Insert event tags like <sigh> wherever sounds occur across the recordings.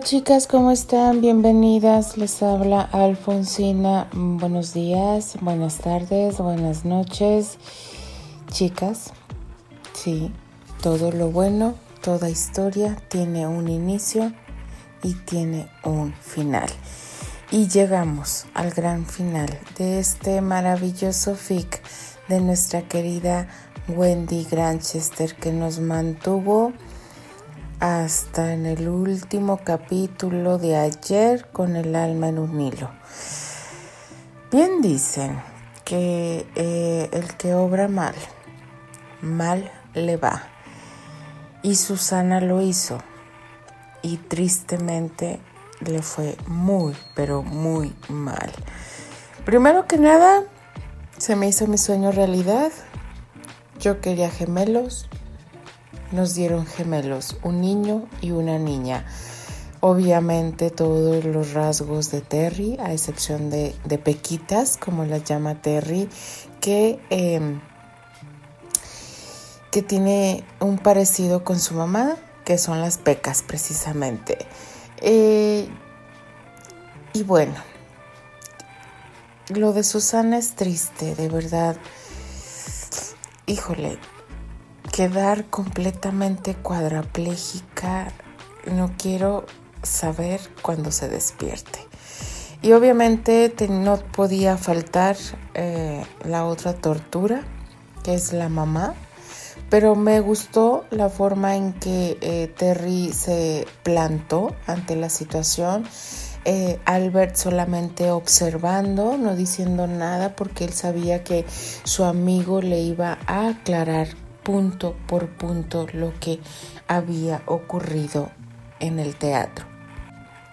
Chicas, ¿cómo están? Bienvenidas. Les habla Alfonsina. Buenos días, buenas tardes, buenas noches. Chicas, sí, todo lo bueno, toda historia tiene un inicio y tiene un final. Y llegamos al gran final de este maravilloso fic de nuestra querida Wendy Granchester que nos mantuvo hasta en el último capítulo de ayer con el alma en un hilo. Bien dicen que eh, el que obra mal, mal le va. Y Susana lo hizo. Y tristemente le fue muy, pero muy mal. Primero que nada, se me hizo mi sueño realidad. Yo quería gemelos nos dieron gemelos, un niño y una niña. Obviamente todos los rasgos de Terry, a excepción de, Pequitas, como la llama Terry, que, em, que tiene un parecido con su mamá, que son las pecas precisamente. Eh, y bueno, lo de Susana es triste, de verdad. Híjole, quedar completamente cuadraplégica, no quiero saber cuándo se despierte. Y obviamente no podía faltar eh, la otra tortura, que es la mamá, pero me gustó la forma en que eh, Terry se plantó ante la situación. Eh, Albert solamente observando, no diciendo nada, porque él sabía que su amigo le iba a aclarar punto por punto lo que había ocurrido en el teatro.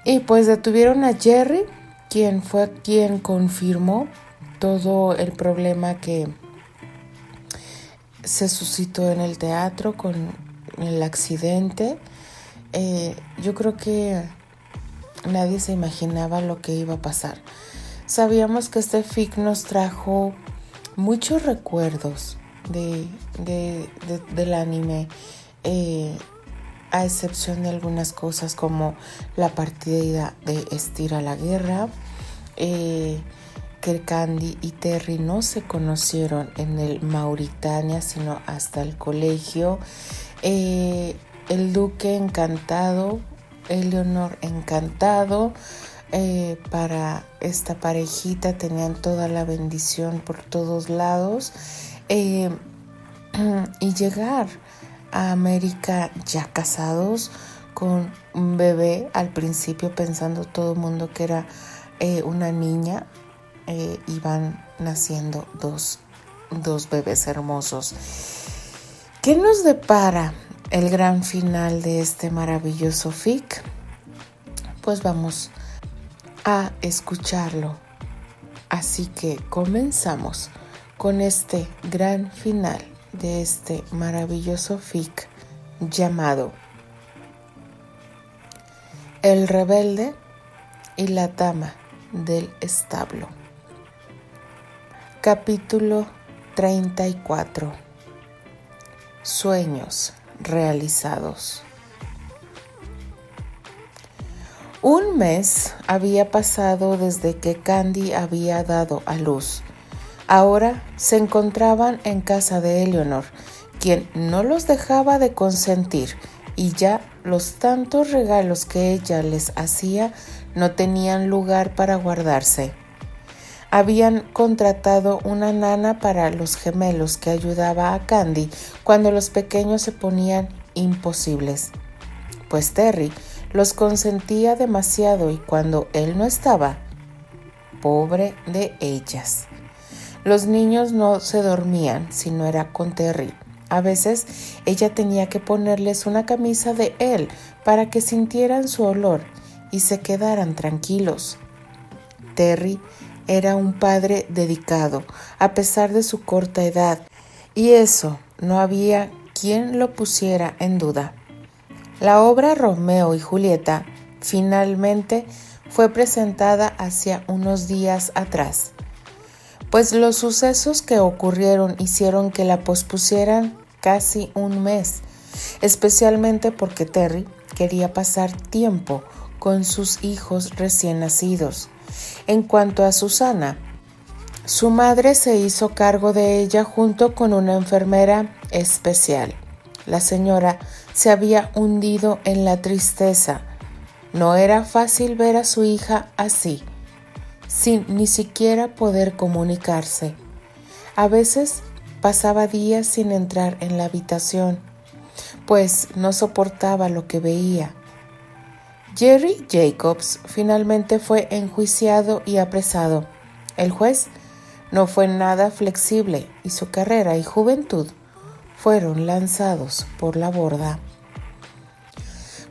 Y pues detuvieron a Jerry, quien fue quien confirmó todo el problema que se suscitó en el teatro con el accidente. Eh, yo creo que nadie se imaginaba lo que iba a pasar. Sabíamos que este FIC nos trajo muchos recuerdos de, del anime, eh, a excepción de algunas cosas como la partida de Estira la Guerra, eh, que Candy y Terry no se conocieron en el Mauritania, sino hasta el colegio. Eh, el Duque encantado, Eleonor encantado. para esta parejita tenían toda la bendición por todos lados eh, <clears throat> y llegar a América ya casados con un bebé al principio pensando todo el mundo que era eh, una niña eh, y van naciendo dos, dos bebés hermosos. ¿Qué nos depara el gran final de este maravilloso fic? Pues vamos a escucharlo. Así que comenzamos con este gran final de este maravilloso fic llamado El rebelde y la dama del establo. Capítulo 34. Sueños realizados. Un mes había pasado desde que Candy había dado a luz Ahora se encontraban en casa de Eleonor, quien no los dejaba de consentir y ya los tantos regalos que ella les hacía no tenían lugar para guardarse. Habían contratado una nana para los gemelos que ayudaba a Candy cuando los pequeños se ponían imposibles, pues Terry los consentía demasiado y cuando él no estaba, pobre de ellas. Los niños no se dormían si no era con Terry. A veces ella tenía que ponerles una camisa de él para que sintieran su olor y se quedaran tranquilos. Terry era un padre dedicado, a pesar de su corta edad, y eso no había quien lo pusiera en duda. La obra Romeo y Julieta finalmente fue presentada hacia unos días atrás pues los sucesos que ocurrieron hicieron que la pospusieran casi un mes, especialmente porque Terry quería pasar tiempo con sus hijos recién nacidos. En cuanto a Susana, su madre se hizo cargo de ella junto con una enfermera especial. La señora se había hundido en la tristeza. No era fácil ver a su hija así, sin ni siquiera poder comunicarse. A veces pasaba días sin entrar en la habitación, pues no soportaba lo que veía. Jerry Jacobs finalmente fue enjuiciado y apresado. El juez no fue nada flexible y su carrera y juventud fueron lanzados por la borda.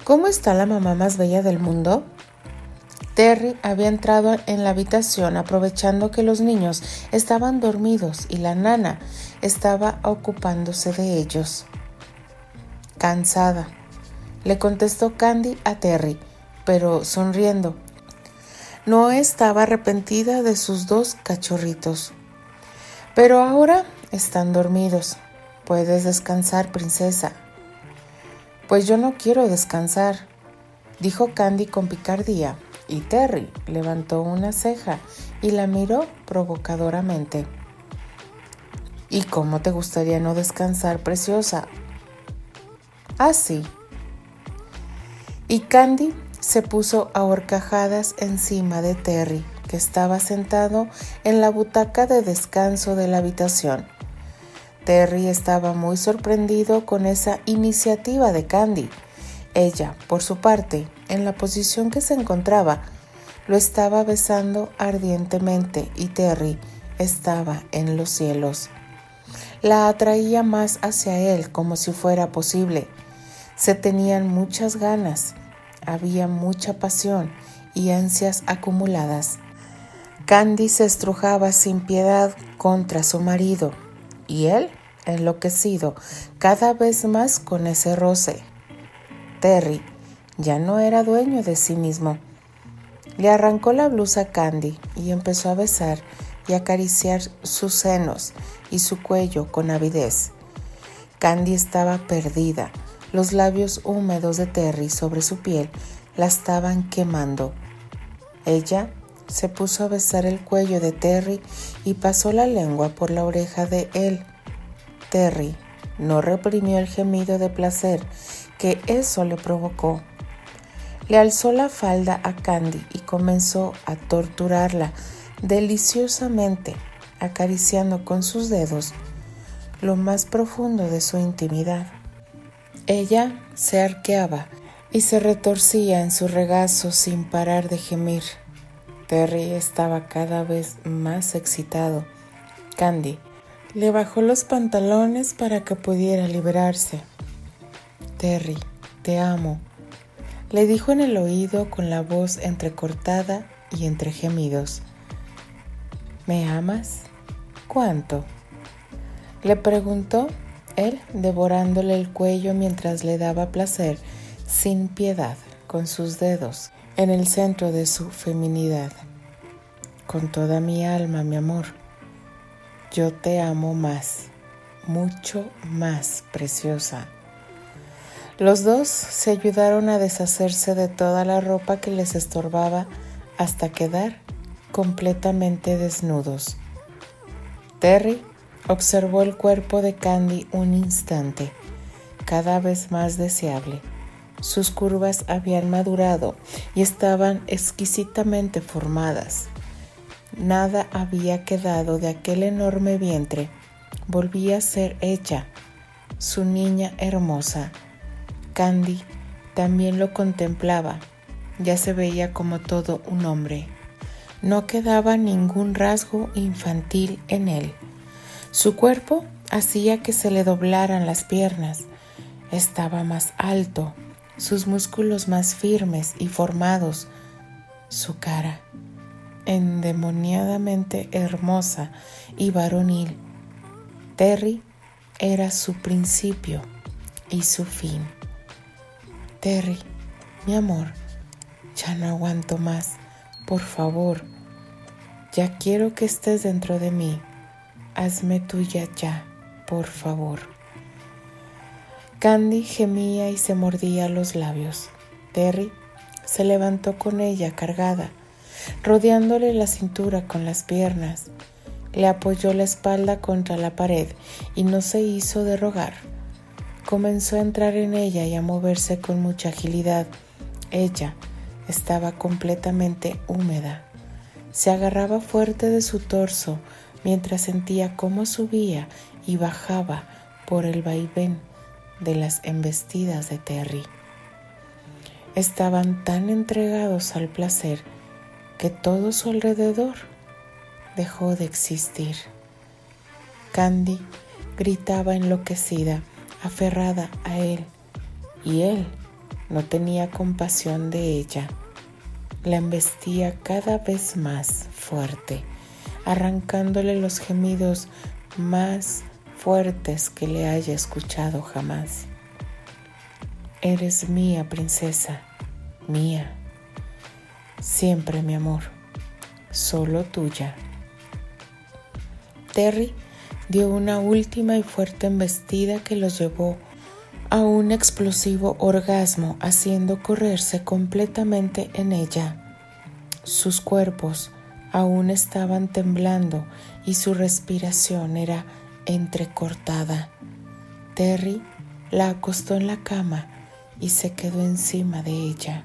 ¿Cómo está la mamá más bella del mundo? Terry había entrado en la habitación aprovechando que los niños estaban dormidos y la nana estaba ocupándose de ellos. Cansada, le contestó Candy a Terry, pero sonriendo. No estaba arrepentida de sus dos cachorritos. Pero ahora están dormidos. Puedes descansar, princesa. Pues yo no quiero descansar, dijo Candy con picardía, y Terry levantó una ceja y la miró provocadoramente. ¿Y cómo te gustaría no descansar, preciosa? Así. Ah, y Candy se puso a horcajadas encima de Terry, que estaba sentado en la butaca de descanso de la habitación. Terry estaba muy sorprendido con esa iniciativa de Candy. Ella, por su parte, en la posición que se encontraba, lo estaba besando ardientemente y Terry estaba en los cielos. La atraía más hacia él como si fuera posible. Se tenían muchas ganas había mucha pasión y ansias acumuladas. Candy se estrujaba sin piedad contra su marido y él, enloquecido cada vez más con ese roce. Terry ya no era dueño de sí mismo. Le arrancó la blusa a Candy y empezó a besar y acariciar sus senos y su cuello con avidez. Candy estaba perdida los labios húmedos de Terry sobre su piel la estaban quemando. Ella se puso a besar el cuello de Terry y pasó la lengua por la oreja de él. Terry no reprimió el gemido de placer que eso le provocó. Le alzó la falda a Candy y comenzó a torturarla deliciosamente, acariciando con sus dedos lo más profundo de su intimidad. Ella se arqueaba y se retorcía en su regazo sin parar de gemir. Terry estaba cada vez más excitado. Candy le bajó los pantalones para que pudiera liberarse. Terry, te amo, le dijo en el oído con la voz entrecortada y entre gemidos. ¿Me amas? ¿Cuánto? Le preguntó él devorándole el cuello mientras le daba placer sin piedad con sus dedos en el centro de su feminidad. Con toda mi alma, mi amor, yo te amo más, mucho más, preciosa. Los dos se ayudaron a deshacerse de toda la ropa que les estorbaba hasta quedar completamente desnudos. Terry Observó el cuerpo de Candy un instante, cada vez más deseable. Sus curvas habían madurado y estaban exquisitamente formadas. Nada había quedado de aquel enorme vientre. Volvía a ser ella, su niña hermosa. Candy también lo contemplaba. Ya se veía como todo un hombre. No quedaba ningún rasgo infantil en él. Su cuerpo hacía que se le doblaran las piernas. Estaba más alto, sus músculos más firmes y formados, su cara endemoniadamente hermosa y varonil. Terry era su principio y su fin. Terry, mi amor, ya no aguanto más. Por favor, ya quiero que estés dentro de mí hazme tuya ya, por favor. Candy gemía y se mordía los labios. Terry Se levantó con ella cargada, rodeándole la cintura con las piernas. Le apoyó la espalda contra la pared y no se hizo de rogar. Comenzó a entrar en ella y a moverse con mucha agilidad. Ella estaba completamente húmeda. Se agarraba fuerte de su torso mientras sentía cómo subía y bajaba por el vaivén de las embestidas de Terry. Estaban tan entregados al placer que todo su alrededor dejó de existir. Candy gritaba enloquecida, aferrada a él, y él no tenía compasión de ella. La embestía cada vez más fuerte, arrancándole los gemidos más fuertes que le haya escuchado jamás. Eres mía, princesa, mía. Siempre mi amor, solo tuya. Terry dio una última y fuerte embestida que los llevó a un explosivo orgasmo haciendo correrse completamente en ella. Sus cuerpos aún estaban temblando y su respiración era entrecortada. Terry la acostó en la cama y se quedó encima de ella.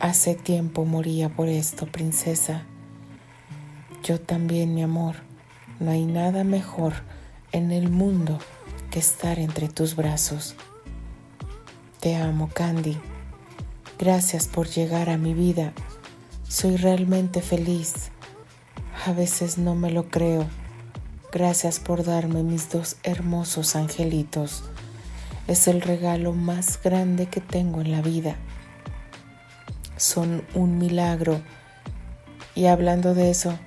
Hace tiempo moría por esto, princesa. Yo también, mi amor. No hay nada mejor en el mundo que estar entre tus brazos. Te amo, Candy. Gracias por llegar a mi vida. Soy realmente feliz. A veces no me lo creo. Gracias por darme mis dos hermosos angelitos. Es el regalo más grande que tengo en la vida. Son un milagro. Y hablando de eso,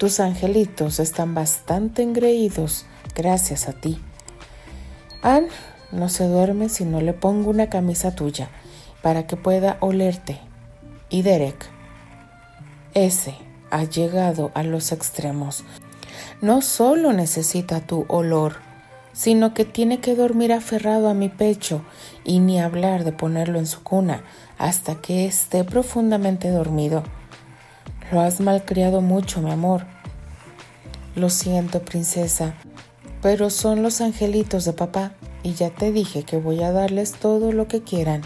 tus angelitos están bastante engreídos gracias a ti. Ann no se duerme si no le pongo una camisa tuya para que pueda olerte. Y Derek, ese ha llegado a los extremos. No solo necesita tu olor, sino que tiene que dormir aferrado a mi pecho y ni hablar de ponerlo en su cuna hasta que esté profundamente dormido. Lo has malcriado mucho, mi amor. Lo siento, princesa, pero son los angelitos de papá y ya te dije que voy a darles todo lo que quieran.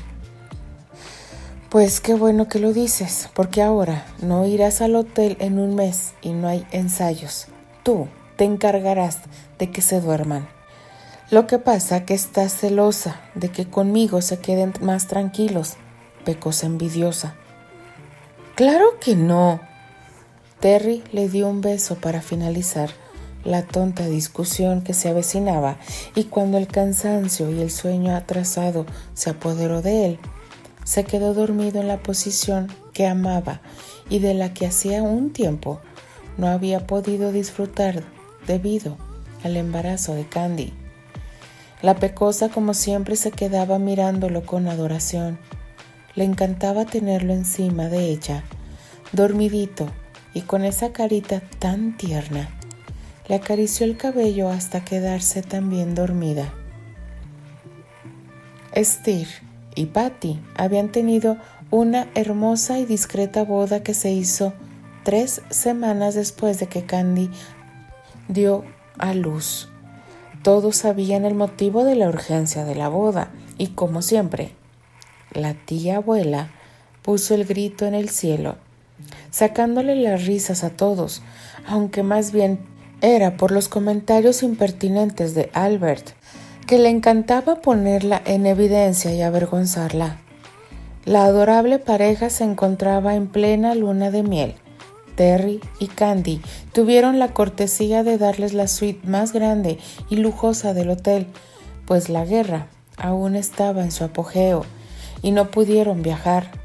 Pues qué bueno que lo dices, porque ahora no irás al hotel en un mes y no hay ensayos. Tú te encargarás de que se duerman. Lo que pasa que estás celosa de que conmigo se queden más tranquilos, pecosa envidiosa. Claro que no. Terry le dio un beso para finalizar la tonta discusión que se avecinaba y cuando el cansancio y el sueño atrasado se apoderó de él, se quedó dormido en la posición que amaba y de la que hacía un tiempo no había podido disfrutar debido al embarazo de Candy. La pecosa como siempre se quedaba mirándolo con adoración. Le encantaba tenerlo encima de ella, dormidito y con esa carita tan tierna. Le acarició el cabello hasta quedarse también dormida. Steer y Patty habían tenido una hermosa y discreta boda que se hizo tres semanas después de que Candy dio a luz. Todos sabían el motivo de la urgencia de la boda y como siempre, la tía abuela puso el grito en el cielo, sacándole las risas a todos, aunque más bien era por los comentarios impertinentes de Albert, que le encantaba ponerla en evidencia y avergonzarla. La adorable pareja se encontraba en plena luna de miel, Terry y Candy tuvieron la cortesía de darles la suite más grande y lujosa del hotel, pues la guerra aún estaba en su apogeo y no pudieron viajar.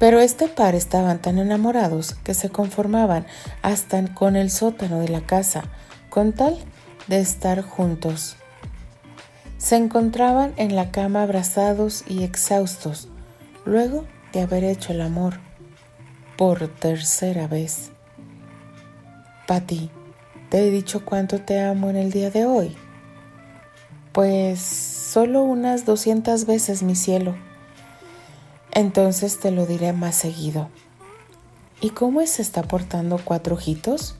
Pero este par estaban tan enamorados que se conformaban hasta con el sótano de la casa, con tal de estar juntos. Se encontraban en la cama abrazados y exhaustos, luego de haber hecho el amor por tercera vez. Patty, ¿te he dicho cuánto te amo en el día de hoy? Pues solo unas doscientas veces, mi cielo. Entonces te lo diré más seguido. ¿Y cómo se está portando cuatro ojitos?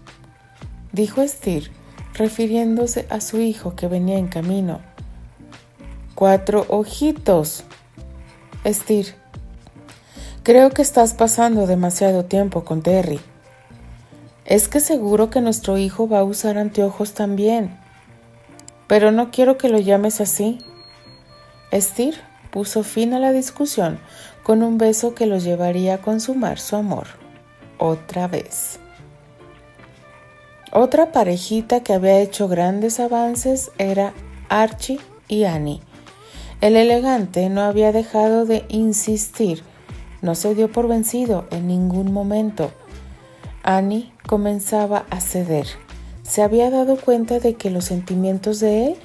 Dijo Estir, refiriéndose a su hijo que venía en camino. Cuatro ojitos. Estir, creo que estás pasando demasiado tiempo con Terry. Es que seguro que nuestro hijo va a usar anteojos también. Pero no quiero que lo llames así. Estir puso fin a la discusión con un beso que los llevaría a consumar su amor. Otra vez. Otra parejita que había hecho grandes avances era Archie y Annie. El elegante no había dejado de insistir, no se dio por vencido en ningún momento. Annie comenzaba a ceder. Se había dado cuenta de que los sentimientos de él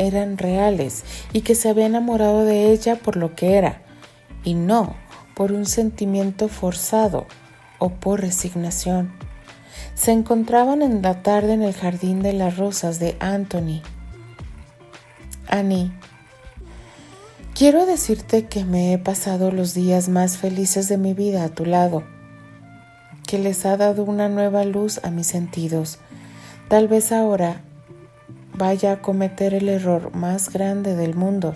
eran reales y que se había enamorado de ella por lo que era y no por un sentimiento forzado o por resignación. Se encontraban en la tarde en el jardín de las rosas de Anthony. Annie, quiero decirte que me he pasado los días más felices de mi vida a tu lado, que les ha dado una nueva luz a mis sentidos. Tal vez ahora vaya a cometer el error más grande del mundo.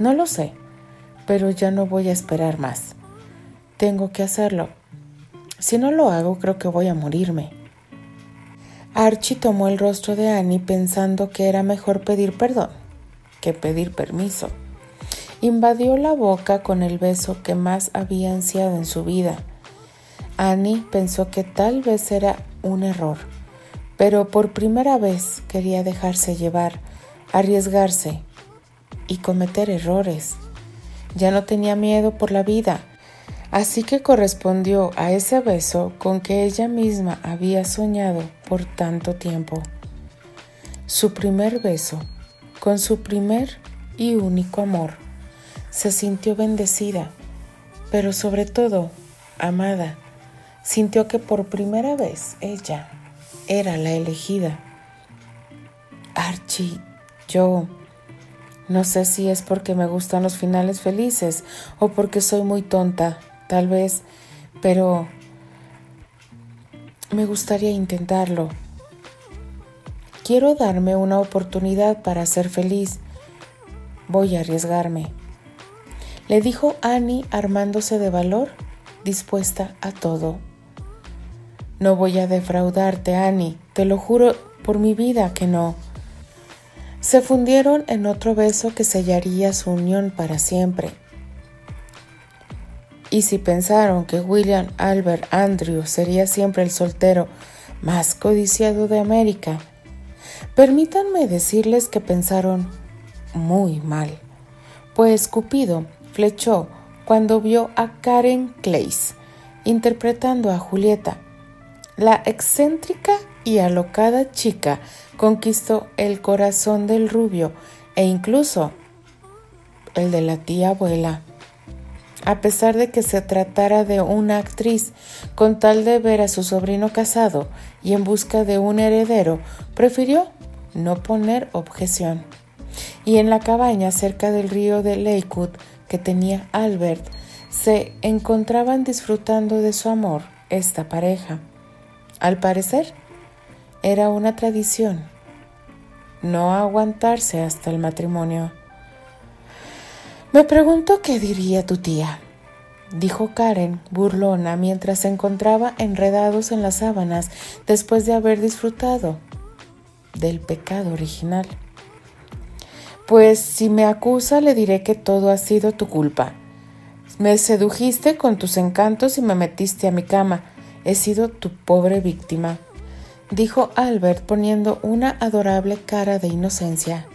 No lo sé, pero ya no voy a esperar más. Tengo que hacerlo. Si no lo hago, creo que voy a morirme. Archie tomó el rostro de Annie pensando que era mejor pedir perdón que pedir permiso. Invadió la boca con el beso que más había ansiado en su vida. Annie pensó que tal vez era un error pero por primera vez quería dejarse llevar, arriesgarse y cometer errores. Ya no tenía miedo por la vida, así que correspondió a ese beso con que ella misma había soñado por tanto tiempo. Su primer beso, con su primer y único amor. Se sintió bendecida, pero sobre todo amada. Sintió que por primera vez ella era la elegida. Archie, yo no sé si es porque me gustan los finales felices o porque soy muy tonta, tal vez, pero me gustaría intentarlo. Quiero darme una oportunidad para ser feliz. Voy a arriesgarme. Le dijo Annie armándose de valor, dispuesta a todo. No voy a defraudarte, Annie, te lo juro por mi vida que no. Se fundieron en otro beso que sellaría su unión para siempre. Y si pensaron que William Albert Andrew sería siempre el soltero más codiciado de América, permítanme decirles que pensaron muy mal, pues Cupido flechó cuando vio a Karen Clays interpretando a Julieta la excéntrica y alocada chica conquistó el corazón del rubio e incluso el de la tía abuela. A pesar de que se tratara de una actriz, con tal de ver a su sobrino casado y en busca de un heredero, prefirió no poner objeción. Y en la cabaña cerca del río de Lakewood que tenía Albert, se encontraban disfrutando de su amor esta pareja. Al parecer, era una tradición no aguantarse hasta el matrimonio. Me pregunto qué diría tu tía, dijo Karen, burlona, mientras se encontraba enredados en las sábanas después de haber disfrutado del pecado original. Pues si me acusa le diré que todo ha sido tu culpa. Me sedujiste con tus encantos y me metiste a mi cama He sido tu pobre víctima, dijo Albert poniendo una adorable cara de inocencia.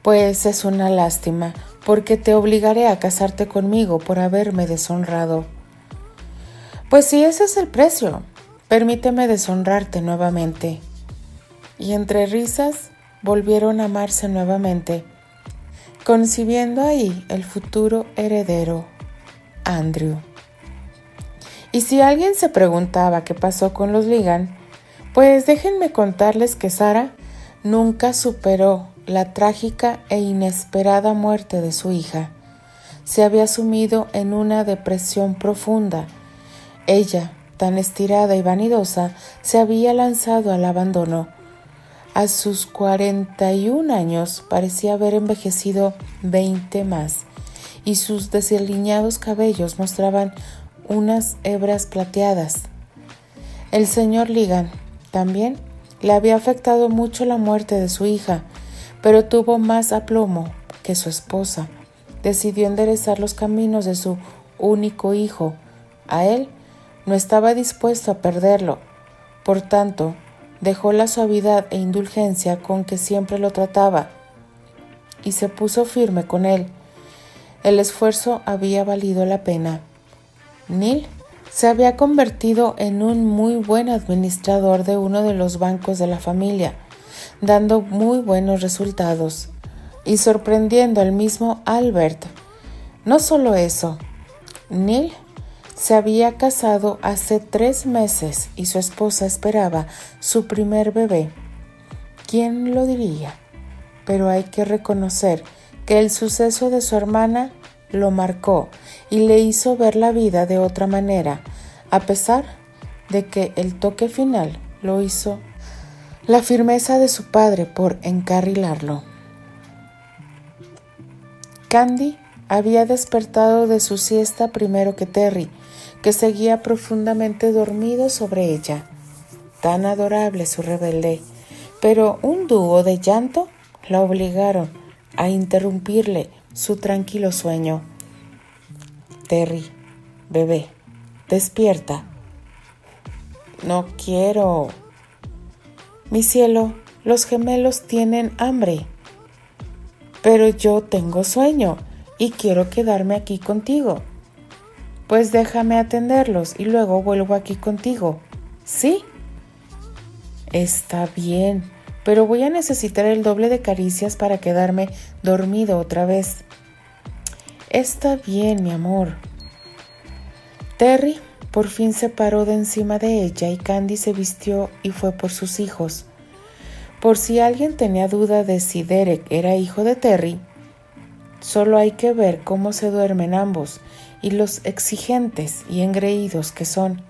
Pues es una lástima, porque te obligaré a casarte conmigo por haberme deshonrado. Pues si ese es el precio, permíteme deshonrarte nuevamente. Y entre risas volvieron a amarse nuevamente, concibiendo ahí el futuro heredero, Andrew. Y si alguien se preguntaba qué pasó con los Ligan, pues déjenme contarles que Sara nunca superó la trágica e inesperada muerte de su hija. se había sumido en una depresión profunda. Ella, tan estirada y vanidosa, se había lanzado al abandono. A sus 41 años parecía haber envejecido 20 más, y sus desaliñados cabellos mostraban unas hebras plateadas. El señor Ligan también le había afectado mucho la muerte de su hija, pero tuvo más aplomo que su esposa. Decidió enderezar los caminos de su único hijo. A él no estaba dispuesto a perderlo. Por tanto, dejó la suavidad e indulgencia con que siempre lo trataba y se puso firme con él. El esfuerzo había valido la pena. Neil se había convertido en un muy buen administrador de uno de los bancos de la familia, dando muy buenos resultados y sorprendiendo al mismo Albert. No solo eso, Neil se había casado hace tres meses y su esposa esperaba su primer bebé. ¿Quién lo diría? Pero hay que reconocer que el suceso de su hermana lo marcó y le hizo ver la vida de otra manera, a pesar de que el toque final lo hizo la firmeza de su padre por encarrilarlo. Candy había despertado de su siesta primero que Terry que seguía profundamente dormido sobre ella. Tan adorable su rebelde, pero un dúo de llanto la obligaron a interrumpirle su tranquilo sueño. Terry, bebé, despierta. No quiero. Mi cielo, los gemelos tienen hambre. Pero yo tengo sueño y quiero quedarme aquí contigo. Pues déjame atenderlos y luego vuelvo aquí contigo. ¿Sí? Está bien, pero voy a necesitar el doble de caricias para quedarme dormido otra vez. Está bien, mi amor. Terry por fin se paró de encima de ella y Candy se vistió y fue por sus hijos. Por si alguien tenía duda de si Derek era hijo de Terry, solo hay que ver cómo se duermen ambos y los exigentes y engreídos que son.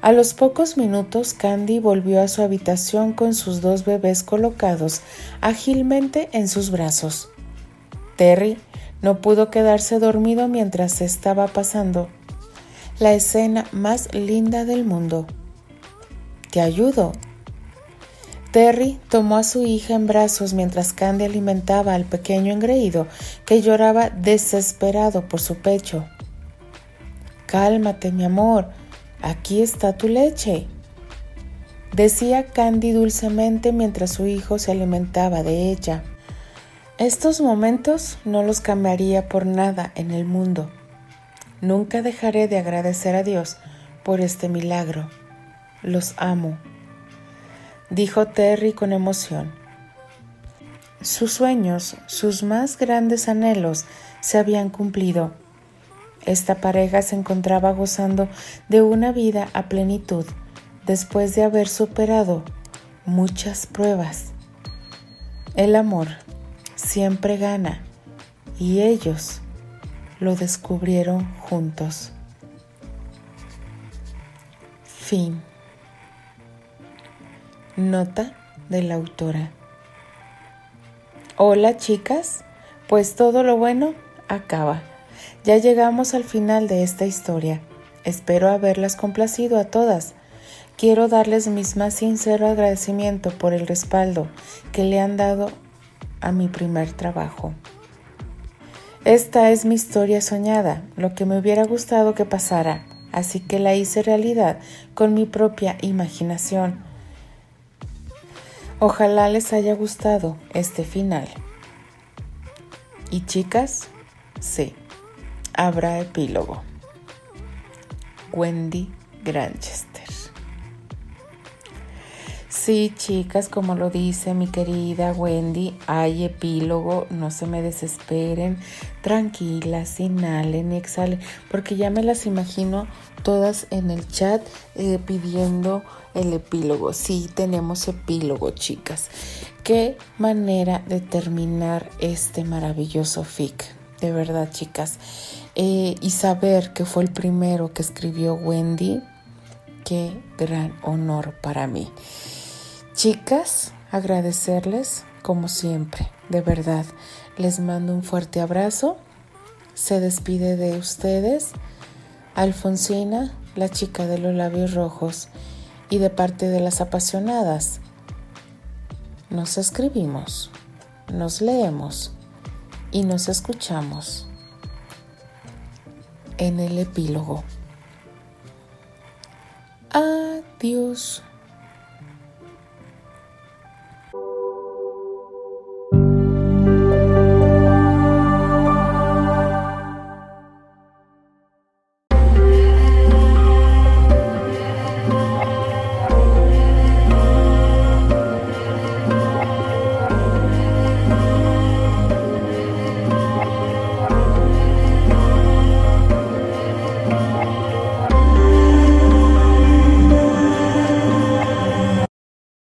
A los pocos minutos Candy volvió a su habitación con sus dos bebés colocados ágilmente en sus brazos. Terry no pudo quedarse dormido mientras estaba pasando la escena más linda del mundo. Te ayudo. Terry tomó a su hija en brazos mientras Candy alimentaba al pequeño engreído que lloraba desesperado por su pecho. Cálmate, mi amor, aquí está tu leche, decía Candy dulcemente mientras su hijo se alimentaba de ella. Estos momentos no los cambiaría por nada en el mundo. Nunca dejaré de agradecer a Dios por este milagro. Los amo dijo Terry con emoción. Sus sueños, sus más grandes anhelos se habían cumplido. Esta pareja se encontraba gozando de una vida a plenitud después de haber superado muchas pruebas. El amor siempre gana y ellos lo descubrieron juntos. Fin. Nota de la autora. Hola chicas, pues todo lo bueno acaba. Ya llegamos al final de esta historia. Espero haberlas complacido a todas. Quiero darles mi más sincero agradecimiento por el respaldo que le han dado a mi primer trabajo. Esta es mi historia soñada, lo que me hubiera gustado que pasara, así que la hice realidad con mi propia imaginación Ojalá les haya gustado este final. Y chicas, sí, habrá epílogo. Wendy Granchester. Sí, chicas, como lo dice mi querida Wendy, hay epílogo, no se me desesperen, tranquilas, inhalen y exhalen, porque ya me las imagino todas en el chat eh, pidiendo el epílogo. Sí, tenemos epílogo, chicas. Qué manera de terminar este maravilloso fic. de verdad, chicas. Eh, y saber que fue el primero que escribió Wendy, qué gran honor para mí. Chicas, agradecerles como siempre, de verdad. Les mando un fuerte abrazo. Se despide de ustedes Alfonsina, la chica de los labios rojos, y de parte de las apasionadas. Nos escribimos, nos leemos y nos escuchamos en el epílogo. Adiós.